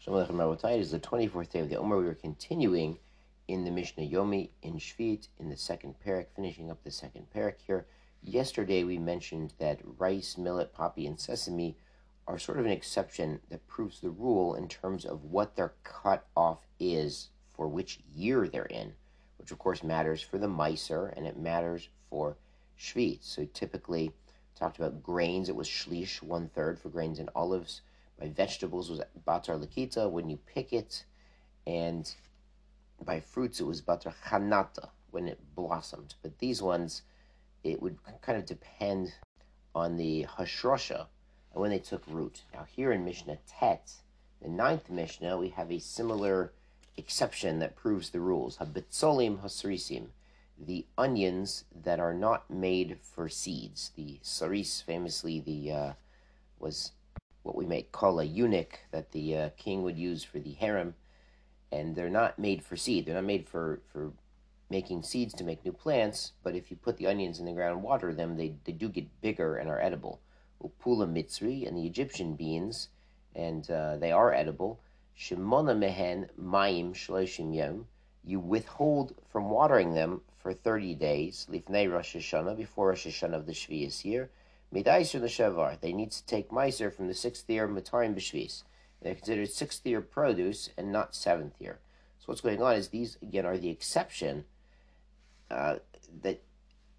Is the 24th day of the Omer. We are continuing in the Mishnah Yomi in Shvit in the second parak, finishing up the second parak here. Yesterday we mentioned that rice, millet, poppy, and sesame are sort of an exception that proves the rule in terms of what their cut off is for which year they're in, which of course matters for the Meiser and it matters for Shvit. So typically talked about grains, it was shlish, one third for grains and olives by vegetables was batar lakita when you pick it, and by fruits it was batar chanata when it blossomed. But these ones, it would kind of depend on the hashrosha and when they took root. Now here in Mishnah Tet, the ninth Mishnah, we have a similar exception that proves the rules. Habitzolim hasrisim, the onions that are not made for seeds. The saris, famously, the uh, was what we might call a eunuch that the uh, king would use for the harem, and they're not made for seed. They're not made for, for making seeds to make new plants, but if you put the onions in the ground and water them, they, they do get bigger and are edible. Upula mitzri and the Egyptian beans, and uh, they are edible. Shimona mehen mayim shloshim yom. You withhold from watering them for 30 days, lifnei Rosh Hashanah, before Rosh Hashanah of the Shvius year. Midaiser l'shavar. They need to take meiser from the sixth year of matarim b'shvis. They're considered sixth year produce and not seventh year. So what's going on is these again are the exception. Uh, that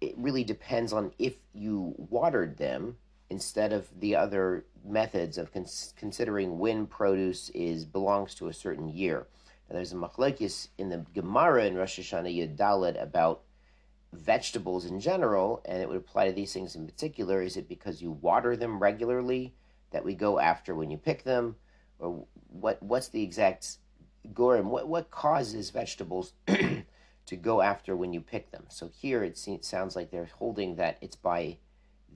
it really depends on if you watered them instead of the other methods of cons- considering when produce is belongs to a certain year. Now, there's a machlekes in the Gemara in Rosh Hashanah Yudalad about vegetables in general, and it would apply to these things in particular, is it because you water them regularly that we go after when you pick them, or what? What's the exact gorim? What what causes vegetables to go after when you pick them? So here it seems, sounds like they're holding that it's by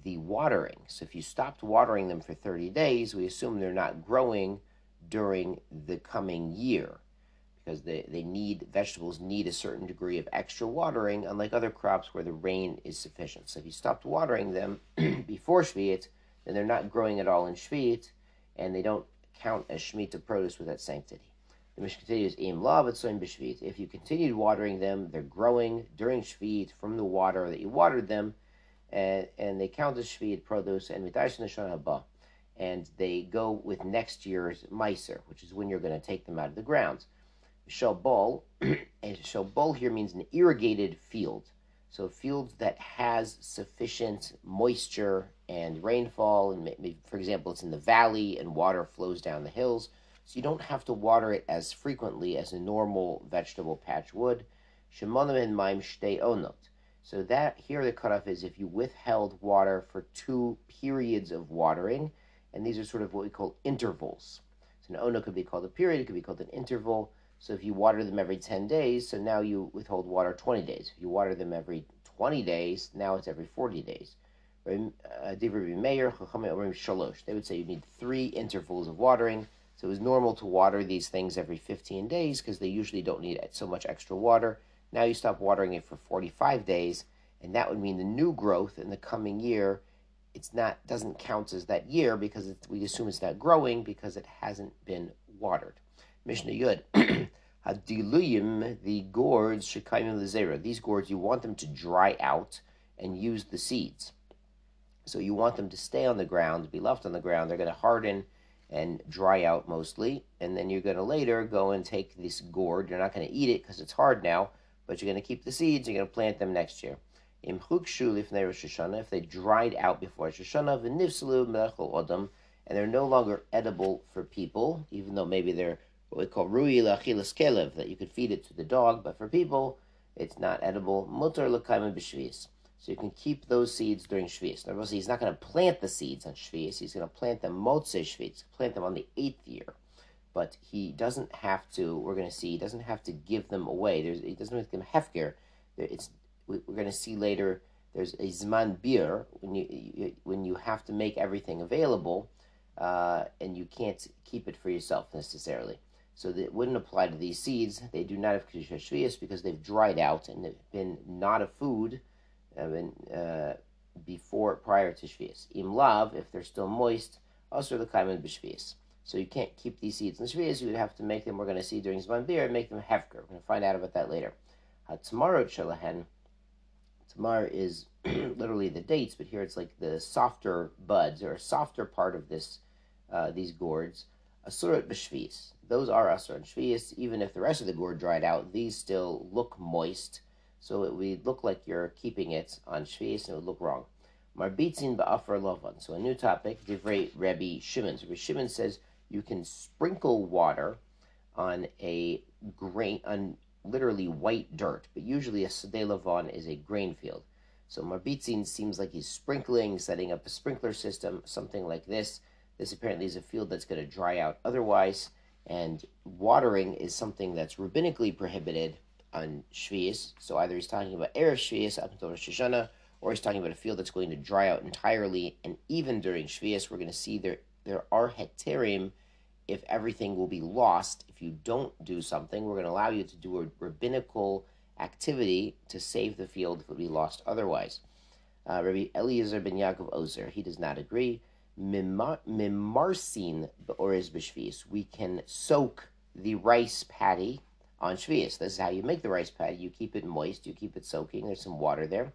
the watering. So if you stopped watering them for 30 days, we assume they're not growing during the coming year because they, they need vegetables need a certain degree of extra watering, unlike other crops where the rain is sufficient. So if you stopped watering them before Shvi'it, then they're not growing at all in Shvi'it, and they don't count as Shemitah produce with that sanctity. The Mishnah continues, Im la b'shvit. If you continued watering them, they're growing during Shvi'it from the water that you watered them, and, and they count as Shvi'it produce, and midash neshana haba. And they go with next year's Meiser, which is when you're going to take them out of the ground. Shalbol, and Shalbol here means an irrigated field. So fields that has sufficient moisture and rainfall, and for example, it's in the valley and water flows down the hills, so you don't have to water it as frequently as a normal vegetable patch would. Shemonim maim shtei onot. So that here the cutoff is if you withheld water for two periods of watering, and these are sort of what we call intervals. So an ono could be called a period, it could be called an interval. So if you water them every 10 days, so now you withhold water 20 days. If you water them every 20 days, now it's every 40 days. Uh, they would say you need three intervals of watering. So it was normal to water these things every 15 days because they usually don't need so much extra water. Now you stop watering it for 45 days, and that would mean the new growth in the coming year it's not doesn't count as that year because we assume it's not growing because it hasn't been watered. Mishnah Yud. Hadiluyim, the gourds, shekaimim lezera. These gourds, you want them to dry out and use the seeds. So you want them to stay on the ground, be left on the ground. They're going to harden and dry out mostly. And then you're going to later go and take this gourd. You're not going to eat it because it's hard now, but you're going to keep the seeds. You're going to plant them next year. Shoshana, if they dried out before Rosh Hashanah, and they're no longer edible for people, even though maybe they're what we call rui lachilas kelev, that you could feed it to the dog, but for people, it's not edible. Mutar l'kaima b'shvius. So you can keep those seeds during shvius. Now, he's not going to plant the seeds on shvius. He's going to plant them motzei shvius, plant them on the eighth year. But he doesn't have to. We're going to see. He doesn't have to give them away. There's. He doesn't give them hefker. It's. We're going to see later. There's a zman biur when you when you have to make everything available, uh, and you can't keep it for yourself necessarily. So that wouldn't apply to these seeds. They do not have Kedusha Shvius because they've dried out and they've been not a food uh, been, uh, before, prior to Shvius. Im Lav, if they're still moist, also the Kaiman B'Shvius. So you can't keep these seeds in Shvias. You would have to make them, we're going to see during Zman Biur, make them Hefker. We're going to find out about that later. Hatzmarot Shalahen. Tamar is literally the dates, but here it's like the softer buds or softer part of this uh, these gourds. Asurat b'shvius. Those are asur and shvius. Even if the rest of the gourd dried out, these still look moist. So it would look like you're keeping it on shvius, and it would look wrong. Marbitzin ba'afar lovan. So a new topic, divrei Rebbe Shimon. So Shimon says you can sprinkle water on a grain on literally white dirt, but usually a Sadeh Lavon is a grain field. So Marbitzin seems like he's sprinkling, setting up a sprinkler system, something like this. This apparently is a field that's going to dry out otherwise, and watering is something that's rabbinically prohibited on Shvius. So either he's talking about Erev Shvius up until Rosh Hashanah, or he's talking about a field that's going to dry out entirely. And even during Shvius, we're going to see there there are heterim if everything will be lost if you don't do something. We're going to allow you to do a rabbinical activity to save the field if it will be lost otherwise. Uh, Rabbi Eliezer ben Yaakov Ozer, he does not agree. Mimarsin be'orez b'shvius. We can soak the rice paddy on shvius. This is how you make the rice paddy. You keep it moist. You keep it soaking. There's some water there.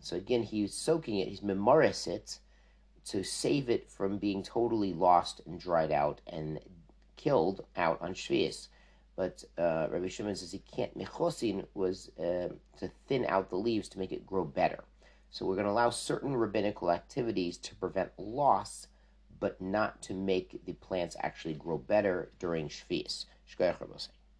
So again, he's soaking it. He's memoris it to save it from being totally lost and dried out and killed out on Shvius. But uh, Rabbi Shimon says he can't. Mechosin was uh, to thin out the leaves to make it grow better. So we're going to allow certain rabbinical activities to prevent loss, but not to make the plants actually grow better during. Shkoyach